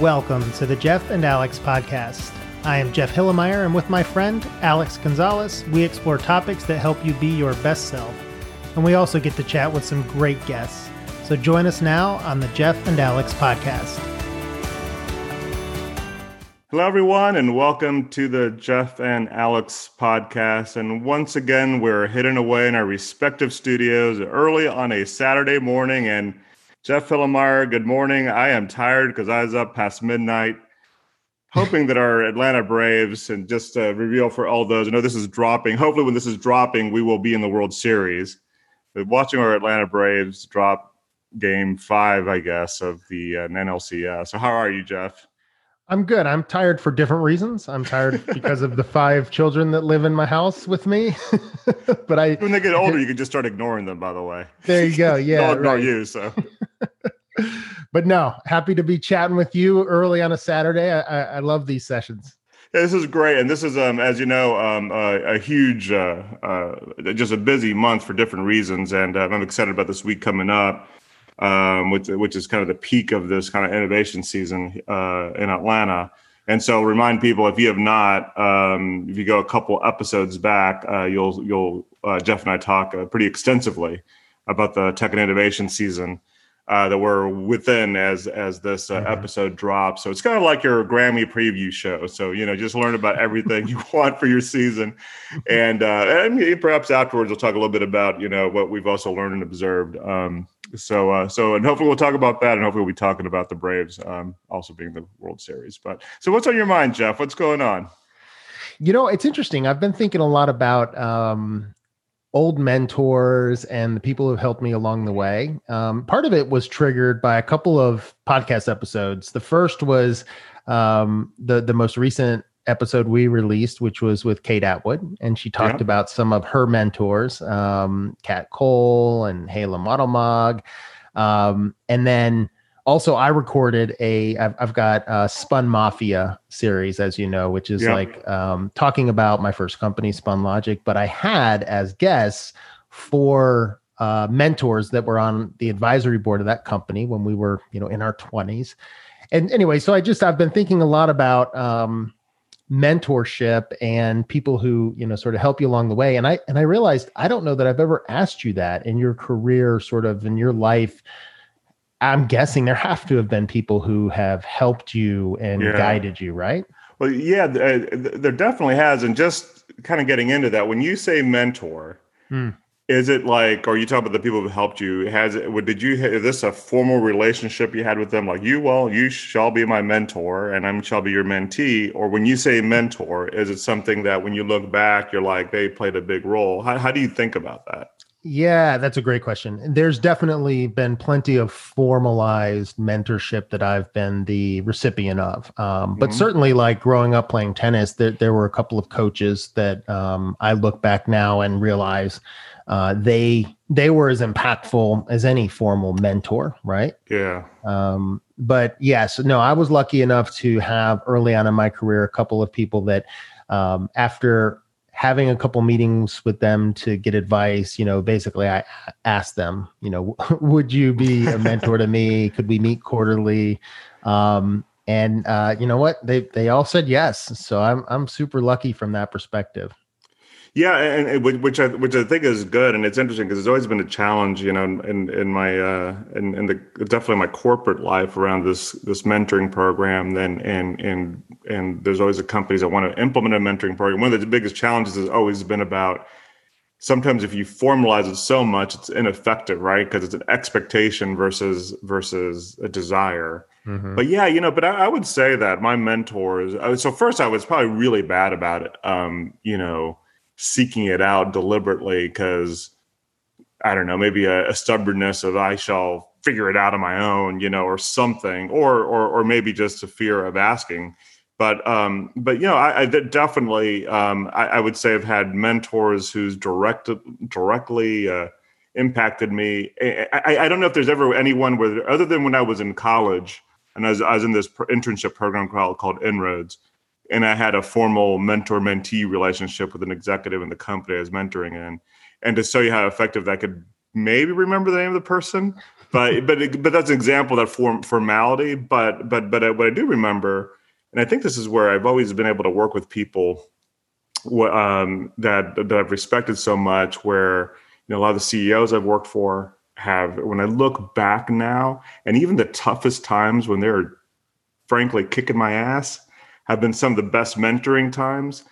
Welcome to the Jeff and Alex podcast. I am Jeff Hilimire, and with my friend Alex Gonzalez, we explore topics that help you be your best self. And we also get to chat with some great guests. So join us now on the Jeff and Alex podcast. Hello, everyone, and welcome to the Jeff and Alex podcast. And once again, we're hidden away in our respective studios early on a Saturday morning. And Jeff Hilimire, good morning. I am tired because I was up past midnight, hoping that our Atlanta Braves, and just a reveal for all those, I know this is dropping. Hopefully, when this is dropping, we will be in the World Series. But watching our Atlanta Braves drop game five, I guess, of the uh, NLCS. So, how are you, Jeff? I'm good. I'm tired for different reasons. I'm tired because of the five children that live in my house with me. but I when they get older, you can just start ignoring them. By the way, there you go. Yeah, ignore right. you. So, but no, happy to be chatting with you early on a Saturday. I, I, love these sessions. Yeah, this is great, and this is, um, as you know, um, a huge, uh, uh, just a busy month for different reasons, and uh, I'm excited about this week coming up um, which which is kind of the peak of this kind of innovation season uh, in Atlanta. And so, remind people if you have not, um, if you go a couple episodes back, uh, you'll you'll uh, Jeff and I talk pretty extensively about the tech and innovation season uh, that we're within as as this uh, mm-hmm. episode drops. So it's kind of like your Grammy preview show. So you know, just learn about everything you want for your season, and uh, and perhaps afterwards we'll talk a little bit about you know what we've also learned and observed. Um, so uh, so and hopefully we'll talk about that and hopefully we'll be talking about the braves um, also being the world series but so what's on your mind jeff what's going on you know it's interesting i've been thinking a lot about um, old mentors and the people who've helped me along the way. Um, part of it was triggered by a couple of podcast episodes. The first was um, the the most recent episode we released, which was with Kate Atwood, and she talked about some of her mentors, um, Kat Cole and Hala Moddelmog. Um, and then also I recorded a, I've, I've got a Spun Mafia series, as you know, which is yeah. like um, talking about my first company, Spun Logic, but I had as guests four uh, mentors that were on the advisory board of that company when we were, you know, in our 20s. And anyway, so I just, I've been thinking a lot about, um, mentorship and people who you know sort of help you along the way and i and i realized i don't know that i've ever asked you that in your career sort of in your life i'm guessing there have to have been people who have helped you and yeah. guided you right well yeah uh, there definitely has and just kind of getting into that when you say mentor hmm. Is it like, or you talk about the people who helped you? Has it, did you, is this a formal relationship you had with them? Like you, well, you shall be my mentor and I shall be your mentee. Or when you say mentor, is it something that when you look back, you're like, they played a big role? How, how do you think about that? Yeah, that's a great question. There's definitely been plenty of formalized mentorship that I've been the recipient of. Um, but mm-hmm. certainly, like growing up playing tennis, there, there were a couple of coaches that um, I look back now and realize uh, they they were as impactful as any formal mentor, right? Yeah. Um, but yes, no, I was lucky enough to have early on in my career a couple of people that, um, after having a couple meetings with them to get advice, you know, basically I asked them, you know, would you be a mentor to me? Could we meet quarterly? Um, and uh, you know what? They they all said yes. So I'm I'm super lucky from that perspective. Yeah, and, and, which I which I think is good, and it's interesting because it's always been a challenge, you know, in in my uh, in in the definitely my corporate life around this this mentoring program. Then and and and there's always a companies that want to implement a mentoring program. One of the biggest challenges has always been about sometimes if you formalize it so much, it's ineffective, right? Because it's an expectation versus versus a desire. Mm-hmm. But yeah, you know, but I, I, would say that my mentors. So first, I was probably really bad about it. Um, you know seeking it out deliberately because I don't know, maybe a, a, stubbornness of I shall figure it out on my own, you know, or something, or or or maybe just a fear of asking. But um, but you know, I, I definitely um, I, I, would say I've had mentors who's directed directly uh, impacted me. I, I, don't know if there's ever anyone where other than when I was in college and I was, I was in this internship program called called Inroads and I had a formal mentor mentee relationship with an executive in the company I was mentoring in. And to show you how effective that could maybe remember the name of the person, but but but that's an example that form formality. But but but what I do remember, and I think this is where I've always been able to work with people um, that that I've respected so much. Where you know a lot of the CEOs I've worked for have, when I look back now, and even the toughest times when they're frankly kicking my ass, have been some of the best mentoring times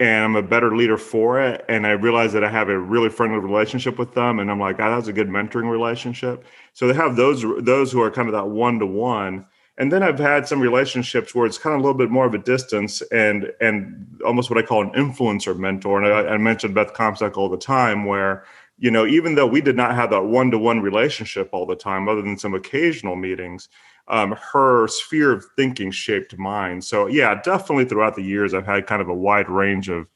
and I'm a better leader for it. And I realize that I have a really friendly relationship with them, and I'm like, oh, that's a good mentoring relationship. So they have those those who are kind of that one to one. And then I've had some relationships where it's kind of a little bit more of a distance and and almost what I call an influencer mentor. And I, I mentioned Beth Comstock all the time, where you know even though we did not have that one to one relationship all the time, other than some occasional meetings, um, her sphere of thinking shaped mine. So yeah, definitely throughout the years, I've had kind of a wide range of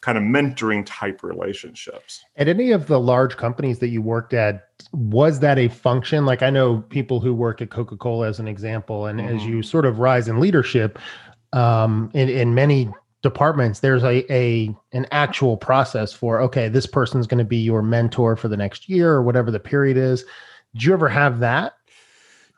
kind of mentoring type relationships. At any of the large companies that you worked at, was that a function? Like I know people who work at Coca Cola as an example, and mm-hmm. as you sort of rise in leadership, um, in, in many departments there's a, a an actual process for okay this person's going to be your mentor for the next year or whatever the period is did you ever have that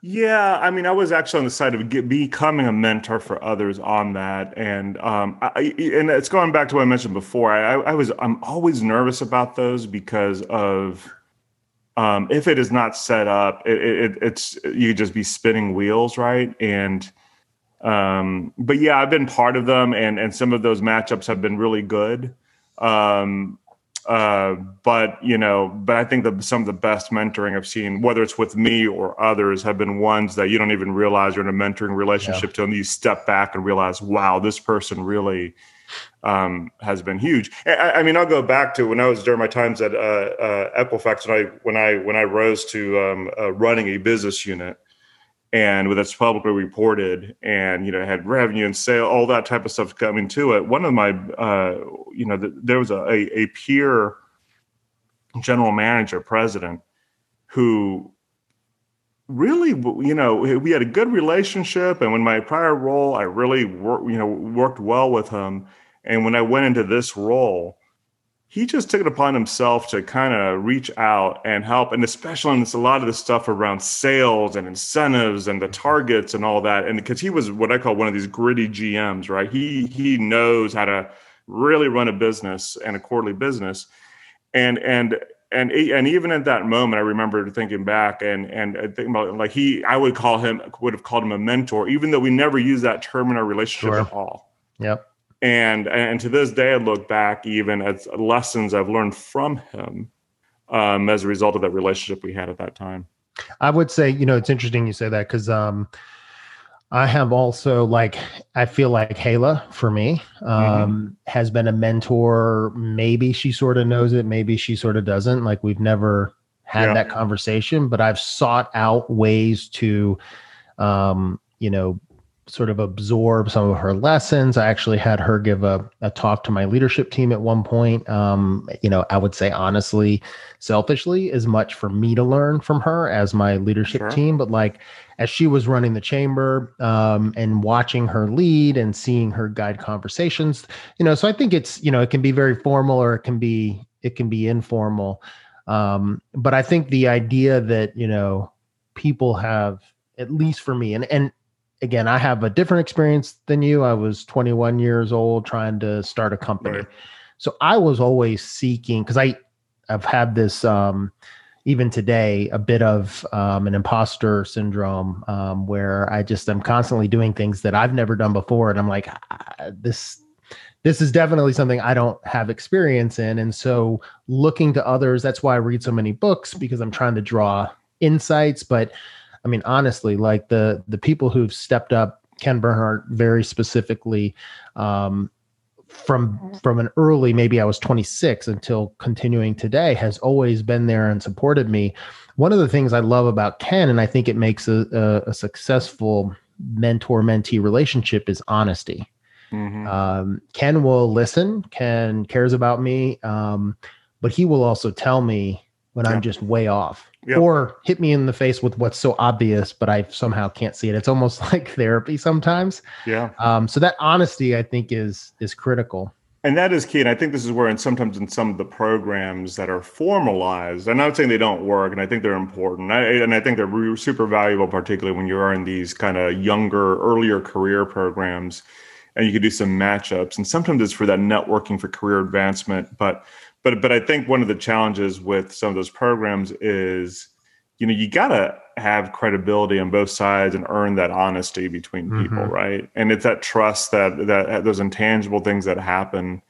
yeah, I mean, I was actually on the side of get, becoming a mentor for others on that, and um, I, and it's going back to what I mentioned before. I, I was I'm always nervous about those because of um, if it is not set up, it, it, it's you just be spinning wheels, right? And um, but yeah, I've been part of them, and and some of those matchups have been really good. Um, uh, but you know, but I think that some of the best mentoring I've seen, whether it's with me or others, have been ones that you don't even realize you're in a mentoring relationship yeah. to, and you step back and realize, wow, this person really um, has been huge. I, I, mean, I'll go back to when I was during my times at uh, uh, Equifax when I when I when I rose to um, uh, running a business unit and with its publicly reported and you know had revenue and sale all that type of stuff coming to it. One of my uh, you know the, there was a, a, peer general manager president who really you know we had a good relationship. And when my prior role i really wor- you know worked well with him. And when i went into this role he just took it upon himself to kind of reach out and help and especially on this a lot of the stuff around sales and incentives and the targets and all that and because he was what i call one of these gritty gms right? He he knows how to really run a business and a quarterly business and and and and even at that moment i remember thinking back and and uh, thinking about like he i would call him would have called him a mentor even though we never used that term in our relationship sure. at all. Yep and and to this day, I look back even at lessons I've learned from him um, as a result of that relationship we had at that time. I would say, you know, it's interesting you say that because um, I have also like I feel like Hala for me um, mm-hmm. has been a mentor. Maybe she sort of knows it, maybe she sort of doesn't. Like we've never had yeah. that conversation, but I've sought out ways to, um, you know, sort of absorb some of her lessons. I actually had her give a, a talk to my leadership team at one point. Um, you know, I would say honestly, selfishly, as much for me to learn from her as my leadership sure. team. But like as she was running the chamber um, and watching her lead and seeing her guide conversations, you know, so I think it's, you know, it can be very formal or it can be, it can be informal. Um, but I think the idea that, you know, people have, at least for me, and, and again, I have a different experience than you. I was 21 years old trying to start a company. Right. So I was always seeking because I I've had this um, even today a bit of um, an imposter syndrome um, where I just am constantly doing things that I've never done before, and I'm like this this is definitely something I don't have experience in, and so looking to others. That's why I read so many books because I'm trying to draw insights, but I mean, honestly, like the the people who've stepped up, Ken Bernhardt very specifically, um, from from an early, maybe I was 26 until continuing today, has always been there and supported me. One of the things I love about Ken, and I think it makes a, a, a successful mentor mentee relationship, is honesty. Mm-hmm. Um, Ken will listen. Ken cares about me, um, but he will also tell me when yeah. I'm just way off yep. or hit me in the face with what's so obvious, but I somehow can't see it. It's almost like therapy sometimes. Yeah. Um, so that honesty I think is, is critical. and that is key and i think this is where and sometimes in some of the programs that are formalized i'm not saying they don't work and i think they're important I, and i think they're super valuable particularly when you are in these kind of younger earlier career programs and you can do some matchups and sometimes it's for that networking for career advancement but but but i think one of the challenges with some of those programs is you know you gotta have credibility on both sides and earn that honesty between people mm-hmm. right? And it's that trust that that those intangible things that happen.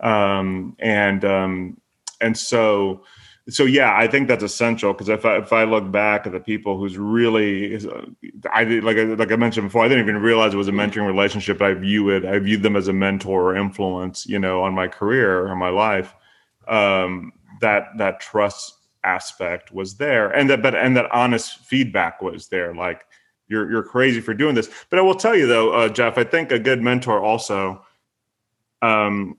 Um and um and so so yeah i think that's essential because if I, if I look back at the people who's really i did like like i mentioned before i didn't even realize it was a mentoring relationship i view it i viewed them as a mentor or influence you know on my career or my life um that that trust aspect was there and that but and that honest feedback was there like you're you're crazy for doing this. But i will tell you though uh, jeff i think a good mentor also um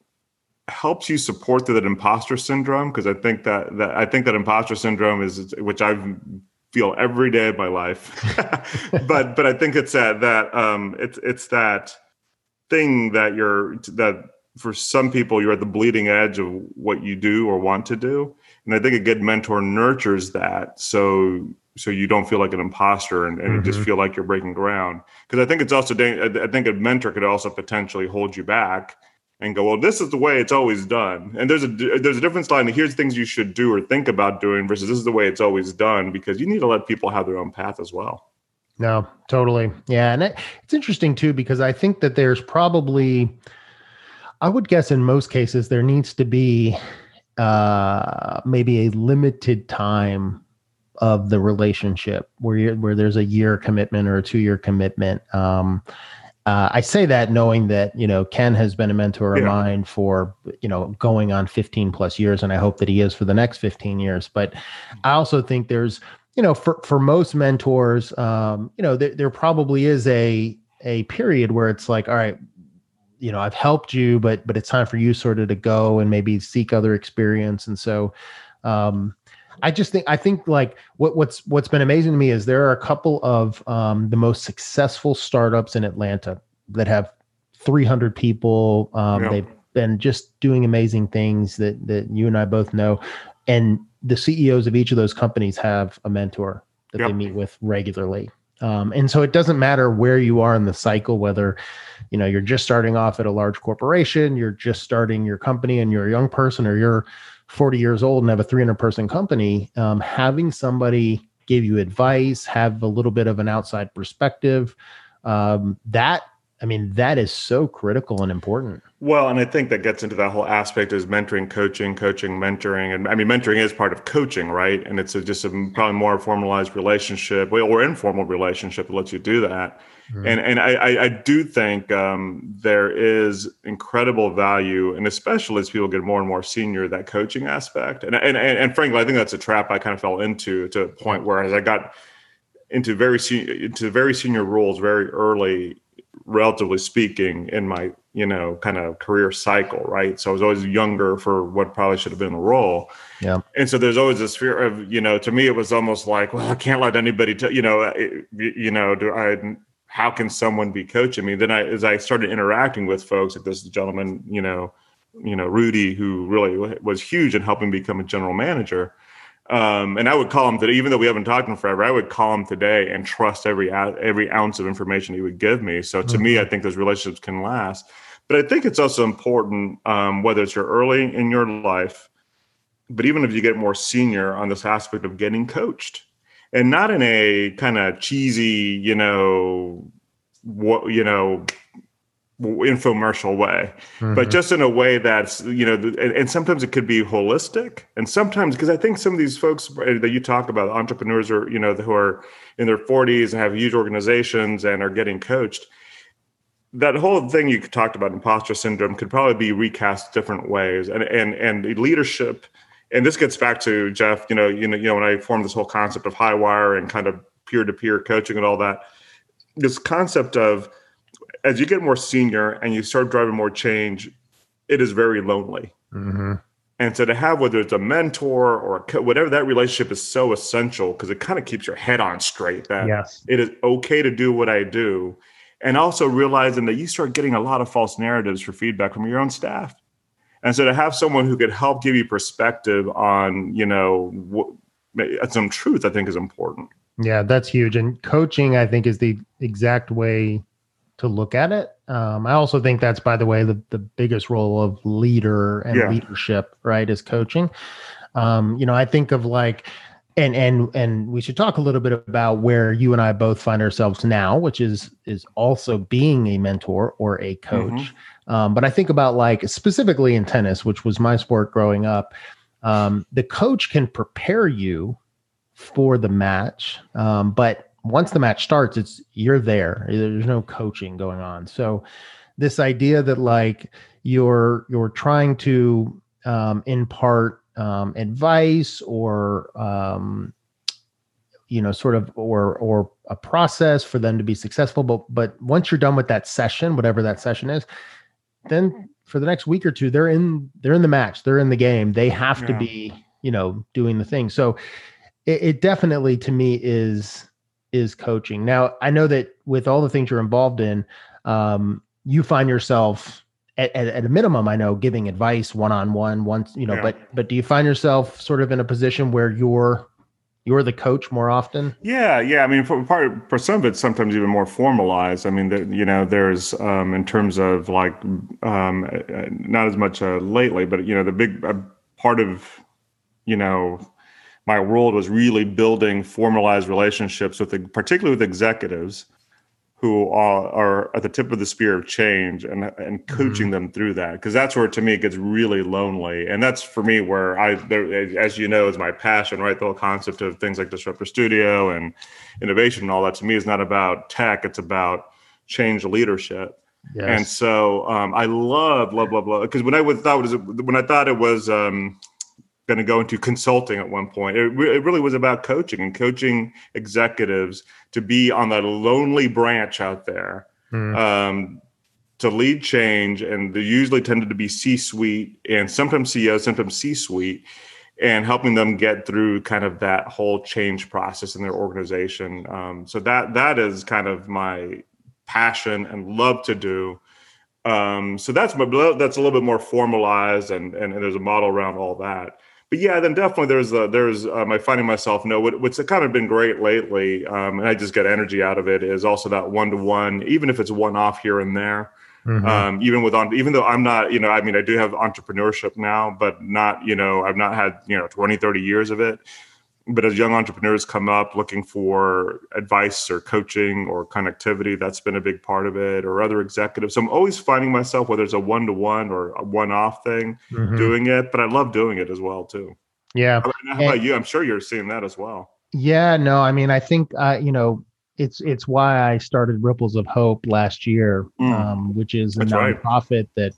helps you support that imposter syndrome because i think that that i think that imposter syndrome is which i feel every day of my life. But but i think it's that that um it's it's that thing that you're that for some people you're at the bleeding edge of what you do or want to do. And i think a good mentor nurtures that. So so you don't feel like an imposter and, and mm-hmm. you just feel like you're breaking ground. Because i think it's also i think a mentor could also potentially hold you back and go well this is the way it's always done. And there's a there's a difference line here's things you should do or think about doing versus this is the way it's always done because you need to let people have their own path as well. No totally. Yeah and it, it's interesting too because i think that there's probably i would guess in most cases there needs to be uh, maybe a limited time of the relationship where you where there's a year commitment or a two year commitment. Um, uh, I say that knowing that you know Ken has been a mentor of yeah. mine for you know going on 15 plus years, and I hope that he is for the next 15 years. But I also think there's you know for for most mentors, um, you know there, there probably is a a period where it's like all right you know i've helped you but but it's time for you sort of to go and maybe seek other experience and so um i just think i think like what what's what's been amazing to me is there are a couple of um the most successful startups in atlanta that have 300 people um yeah. they've been just doing amazing things that that you and i both know and the ceos of each of those companies have a mentor that yep. they meet with regularly um, and so it doesn't matter where you are in the cycle, whether you know you're just starting off at a large corporation, you're just starting your company, and you're a young person, or you're 40 years old and have a 300 person company. Um, having somebody give you advice, have a little bit of an outside perspective, um, that I mean, that is so critical and important. Well, and I think that gets into that whole aspect is mentoring, coaching, coaching, mentoring. And I mean, mentoring is part of coaching, right? And it's a, just a probably more formalized relationship or informal relationship that lets you do that. Mm-hmm. And and I, I do think um, there is incredible value, and especially as people get more and more senior, that coaching aspect. And and and, and frankly, I think that's a trap I kind of fell into to a point where as I got into very senior into very senior roles very early relatively speaking, in my you know kind of career cycle, right? So I was always younger for what probably should have been the role. Yeah. And so there's always this fear of you know to me it was almost like well I can't let anybody tell you know you know do I how can someone be coaching me? Then I as I started interacting with folks like this gentleman you know you know Rudy who really was huge in helping become a general manager um, and I would call him today, even though we haven't talked in forever. I would call him today and trust every every ounce of information he would give me. So to mm-hmm. me, I think those relationships can last. But I think it's also important, um, whether it's you're early in your life, but even if you get more senior on this aspect of getting coached, and not in a kind of cheesy, you know, what you know infomercial way mm-hmm. but just in a way that's you know and, and sometimes it could be holistic and sometimes because i think some of these folks that you talk about entrepreneurs are you know who are in their 40s and have huge organizations and are getting coached that whole thing you talked about imposter syndrome could probably be recast different ways and and and leadership and this gets back to jeff you know you know you know when i formed this whole concept of high wire and kind of peer-to-peer coaching and all that this concept of as you get more senior and you start driving more change, it is very lonely. Mm-hmm. And so to have whether it's a mentor or a, whatever that relationship is so essential because it kind of keeps your head on straight that yes. it is okay to do what I do. And also realizing that you start getting a lot of false narratives for feedback from your own staff. And so to have someone who could help give you perspective on, you know, what, some truth, I think is important. Yeah, that's huge. And coaching, I think, is the exact way to look at it. Um, I also think that's, by the way, the, the biggest role of leader and yeah. leadership, right, is coaching. Um, you know, I think of like, and and and we should talk a little bit about where you and I both find ourselves now, which is is also being a mentor or a coach. Mm-hmm. Um, but I think about like specifically in tennis, which was my sport growing up. Um, the coach can prepare you for the match, um, but once the match starts, it's you're there. There's no coaching going on. So this idea that like you're you're trying to um, impart um, advice or um, you know sort of or or a process for them to be successful but but once you're done with that session whatever that session is then for the next week or two they're in they're in the match they're in the game they have yeah. to be you know doing the thing so it, it definitely to me is is coaching. Now, I know that with all the things you're involved in, um, you find yourself at, at, at, a minimum, I know giving advice one on one once, you know, yeah. but but do you find yourself sort of in a position where you're you're the coach more often? Yeah, yeah. I mean, for part for some of it, sometimes even more formalized. I mean, there, you know, there's um, in terms of like um, uh, not as much uh, lately, but you know, the big uh, part of you know my world was really building formalized relationships with particularly with executives who are, are at the tip of the spear of change and and coaching mm-hmm. them through that. Because that's where to me it gets really lonely. And that's for me where I there, as you know is my passion right? The whole concept of things like disruptor studio and innovation and all that to me is not about tech. It's about change leadership. Yes. and so um, I love love love love because when I thought it was when I thought it was um, going to go into consulting at one point. It, re- it, really was about coaching and coaching executives to be on that lonely branch out there mm. um, to lead change. And they usually tended to be C suite and sometimes CEO, sometimes C suite, and helping them get through kind of that whole change process in their organization. Um, so that that is kind of my passion and love to do. Um, so that's my that's a little bit more formalized and, and, and there's a model around all that but yeah, then definitely there's a, there's um, I finding myself no what, what's kind of been great lately, um, and I just get energy out of it is also that one to one, even if it's one off here and there. Mm-hmm. Um, even with on, even though I'm not, you know, I mean, I do have entrepreneurship now, but not, you know, I've not had, you know, 20, 30 years of it but as young entrepreneurs come up looking for advice or coaching or connectivity, that's been a big part of it, or other executives. So I'm always finding myself, whether it's a one to one or a one off thing, mm-hmm. doing it, but I love doing it as well, too. Yeah. How about and, you? I'm sure you're seeing that as well. Yeah, no, I mean, I think, uh, you know, it's it's why I started Ripples of Hope last year, mm. um, which is a That's nonprofit right.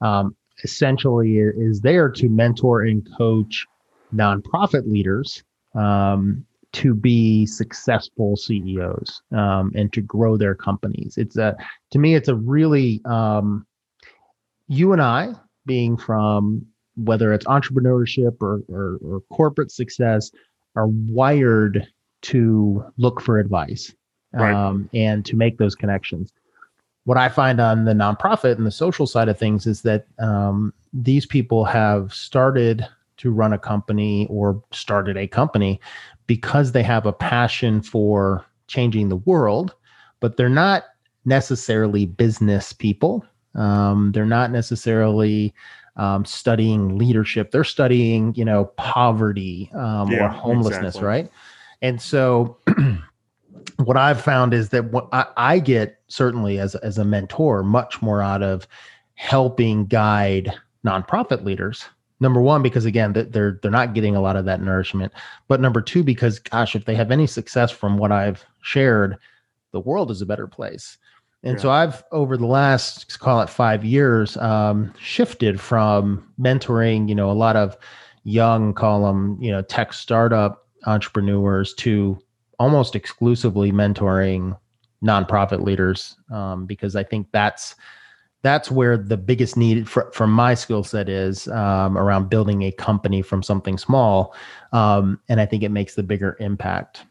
that um, essentially is there to mentor and coach nonprofit leaders um, to be successful CEOs um, and to grow their companies. It's a to me, it's a really um, you and I being from whether it's entrepreneurship or, or, or corporate success are wired to look for advice right. um, and to make those connections. What I find on the nonprofit and the social side of things is that um, these people have started to run a company or started a company because they have a passion for changing the world, but they're not necessarily business people. Um, they're not necessarily um, studying leadership. They're studying, you know, poverty um, yeah, or homelessness, exactly. right? And so, what I've found is that what I, I get certainly as as a mentor much more out of helping guide nonprofit leaders number one because again they're they're not getting a lot of that nourishment but number two because gosh if they have any success from what i've shared the world is a better place and yeah. so i've over the last call it five years um, shifted from mentoring you know a lot of young call them you know tech startup entrepreneurs to almost exclusively mentoring nonprofit leaders um, because i think that's that's where the biggest need for, from my skill set is um, around building a company from something small um, and i think it makes the bigger impact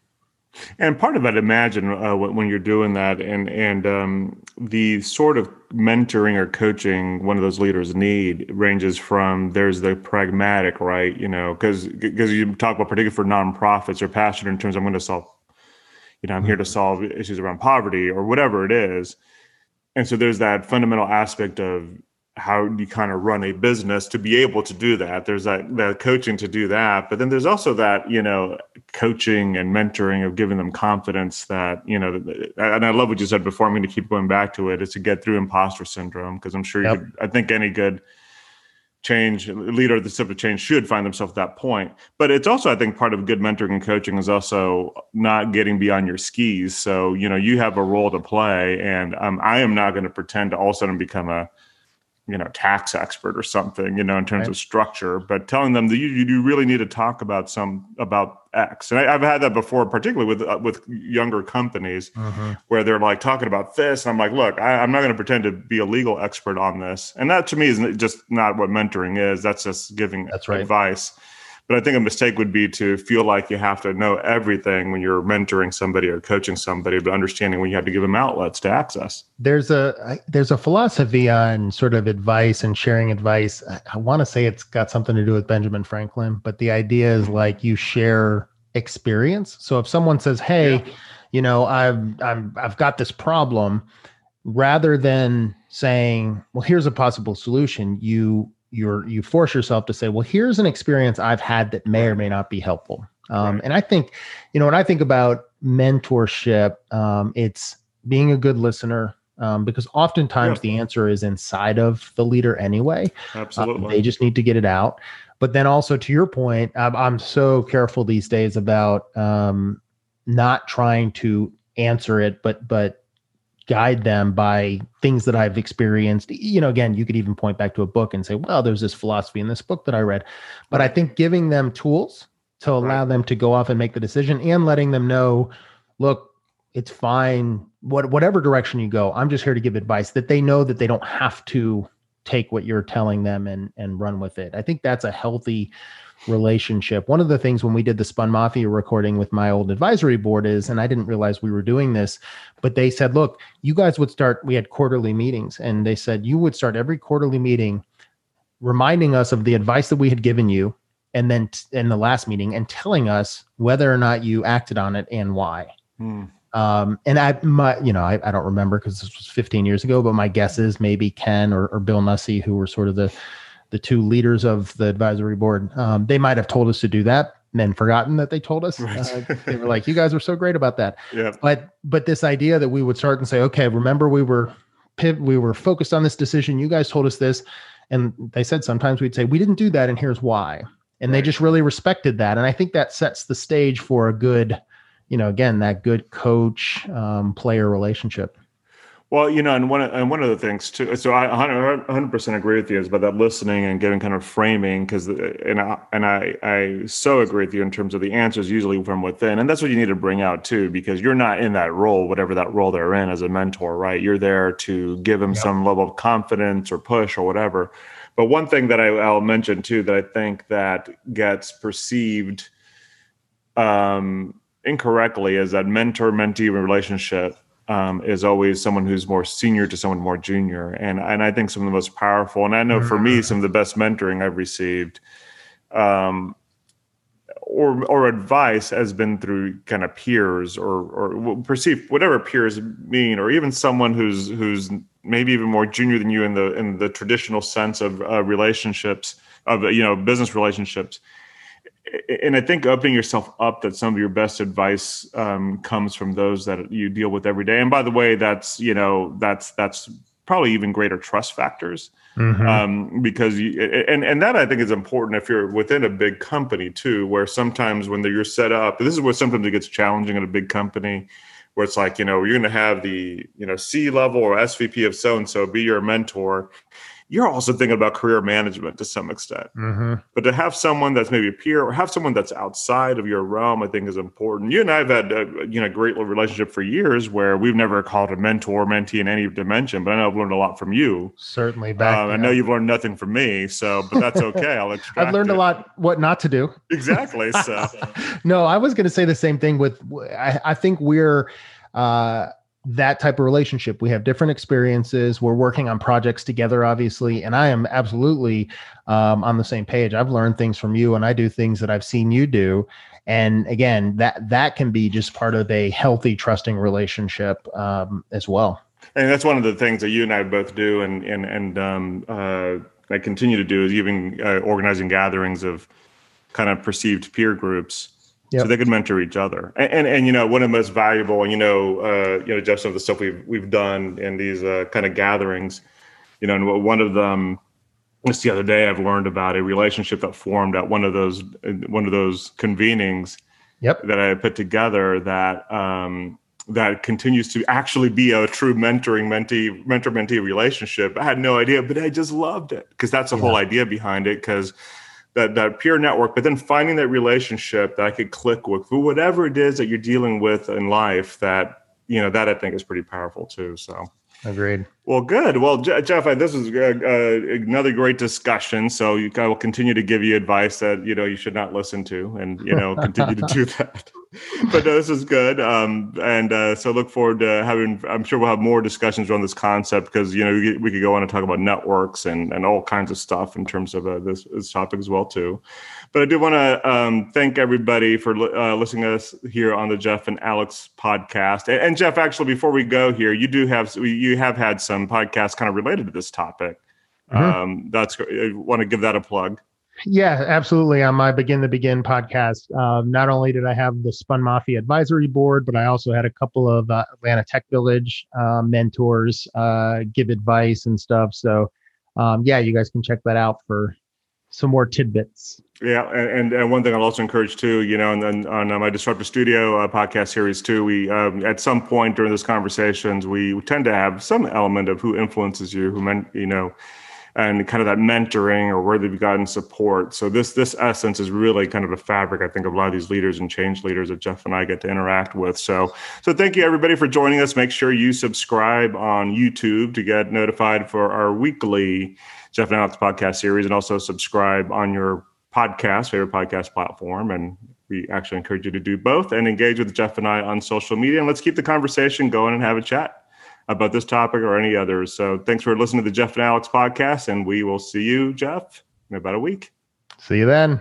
And part of it, imagine uh, when you're doing that, and and um, the sort of mentoring or coaching one of those leaders need ranges from there's the pragmatic, right? You know, because because you talk about particularly for nonprofits or passionate in terms of I'm going to solve, you know, I'm here to mm-hmm. solve issues around poverty or whatever it is, and so there's that fundamental aspect of how you kind of run a business to be able to do that. There's that that coaching to do that, but then there's also that you know coaching and mentoring of giving them confidence that you know. And I love what you said before. I'm going to keep going back to it. Is to get through imposter syndrome because I'm sure you. Could, I think any good change leader of the civil change should find themselves at that point. But it's also i think part of good mentoring and coaching is also not getting beyond your skis. So you know you have a role to play and um, i am not going to pretend to all of a sudden become a you know tax expert or something you know in terms right. of structure but telling them that you, you really need to talk about some about x and I, have had that before particularly with uh, with younger companies uh-huh. where they're like talking about this and i'm like look I, i'm not going to pretend to be a legal expert on this and that to me is just not what mentoring is that's just giving that's right. advice but I think a mistake would be to feel like you have to know everything when you're mentoring somebody or coaching somebody, but understanding when you have to give them outlets to access. There's a there's a philosophy on sort of advice and sharing advice. I, I want to say it's got something to do with Benjamin Franklin, but the idea is mm-hmm. like you share experience. So if someone says, "Hey, yeah. you know, I've I'm I've got this problem," rather than saying, "Well, here's a possible solution," you you're you force yourself to say, well, here's an experience I've had that may or may not be helpful. Um, right. And I think, you know, when I think about mentorship, um, it's being a good listener. Um, because oftentimes yeah. the answer is inside of the leader anyway. Absolutely. they just need to get it out. But then also to your point, I'm, I'm so careful these days about um, not trying to answer it, but but guide them by things that I've experienced. You know, again, you could even point back to a book and say, well, there's this philosophy in this book that I read. But I think giving them tools to allow right. them to go off and make the decision and letting them know, look, it's fine. What whatever direction you go, I'm just here to give advice that they know that they don't have to take what you're telling them and and run with it. I think that's a healthy relationship. One of the things when we did the Spun Mafia recording with my old advisory board is, and I didn't realize we were doing this, but they said, look, you guys would start, we had quarterly meetings, and they said you would start every quarterly meeting reminding us of the advice that we had given you. And then t- in the last meeting, and telling us whether or not you acted on it and why. Hmm. Um, and I, my, you know, I, I don't remember because this was 15 years ago, but my guess is maybe Ken or, or Bill Nussey, who were sort of the the two leaders of the advisory board. Um, they might have told us to do that and then forgotten that they told us. Right. Uh, they were like, "You guys were so great about that." Yeah. But but this idea that we would start and say, "Okay, remember we were we were focused on this decision. You guys told us this," and they said sometimes we'd say, "We didn't do that, and here's why." And right. they just really respected that, and I think that sets the stage for a good, you know, again that good coach um, player relationship. Well, you know, and one and one of the things too. So I 100 percent agree with you is about that listening and giving kind of framing because and I, and I I so agree with you in terms of the answers usually from within, and that's what you need to bring out too because you're not in that role, whatever that role they're in as a mentor, right? You're there to give them yep. some level of confidence or push or whatever. But one thing that I, I'll mention too that I think that gets perceived um, incorrectly is that mentor mentee relationship um, is always someone who's more senior to someone more junior, and and I think some of the most powerful, and I know for me some of the best mentoring I've received, um, or or advice has been through kind of peers or or perceive whatever peers mean, or even someone who's who's maybe even more junior than you in the in the traditional sense of uh, relationships of you know business relationships and I think opening yourself up that some of your best advice um, comes from those that you deal with every day. And by the way, that's you know that's that's probably even greater trust factors mm-hmm. um, because you, and and that I think is important if you're within a big company too, where sometimes when you're set up, this is where sometimes it gets challenging in a big company. Where it's like you know you're going to have the you know C level or SVP of so and so be your mentor, you're also thinking about career management to some extent. Mm-hmm. But to have someone that's maybe a peer or have someone that's outside of your realm, I think is important. You and I have had a you know great relationship for years where we've never called a mentor mentee in any dimension, but I know I've learned a lot from you. Certainly, back. Um, I know you've learned nothing from me, so but that's okay. I'll I've learned it. a lot what not to do. Exactly. So no, I was going to say the same thing. With I, I think we're. Uh, that type of relationship. We have different experiences. We're working on projects together, obviously, and I am absolutely um, on the same page. I've learned things from you, and I do things that I've seen you do. And again, that that can be just part of a healthy, trusting relationship um, as well. And that's one of the things that you and I both do, and and and um, uh, I continue to do is even uh, organizing gatherings of kind of perceived peer groups Yep. so they could mentor each other. And, and, and you know one of the most valuable, and you know, uh, you know, just some of the stuff we've we've done in these uh, kind of gatherings, you know, and one of them just the other day I've learned about a relationship that formed at one of those one of those convenings. Yep. That I put together that um, that continues to actually be a true mentoring mentee mentor mentee relationship. I had no idea, but I just loved it because that's the yeah. whole idea behind it. Because that that peer network, but then finding that relationship that I could click with for whatever it is that you're dealing with in life. That you know that I think is pretty powerful too. So agreed. Well, good. Well, Jeff, this is uh, uh, another great discussion. So you, I will continue to give you advice that you know you should not listen to, and you know continue to do that. but no, this is good. Um, and uh, so look forward to having. I'm sure we'll have more discussions on this concept because you know we, we, could go on and talk about networks and and all kinds of stuff in terms of uh, this, this topic as well too. But I do want to um, thank everybody for uh, listening to us here on the Jeff and Alex podcast. And, and, Jeff, actually, before we go here, you do have you have had some podcasts kind of related to this topic. Mm-hmm. Um, that's I want to give that a plug. Yeah, absolutely. On my Begin the Begin podcast, um, not only did I have the Spun Mafia advisory board, but I also had a couple of uh, Atlanta Tech Village uh, mentors uh, give advice and stuff. So, um, yeah, you guys can check that out for some more tidbits. Yeah, and, and one thing I'll also encourage too, you know, and then on uh, my Disruptor Studio uh, podcast series too, we um, at some point during those conversations we tend to have some element of who influences you, who meant you know, and kind of that mentoring or where they've gotten support. So this this essence is really kind of a fabric, I think, of a lot of these leaders and change leaders that Jeff and I get to interact with. So so thank you everybody for joining us. Make sure you subscribe on YouTube to get notified for our weekly Jeff and Alex podcast series, and also subscribe on your podcast, favorite podcast platform. And we actually encourage you to do both and engage with Jeff and I on social media. And let's keep the conversation going and have a chat about this topic or any others. So thanks for listening to the Jeff and Alex podcast. And we will see you, Jeff, in about a week. See you then.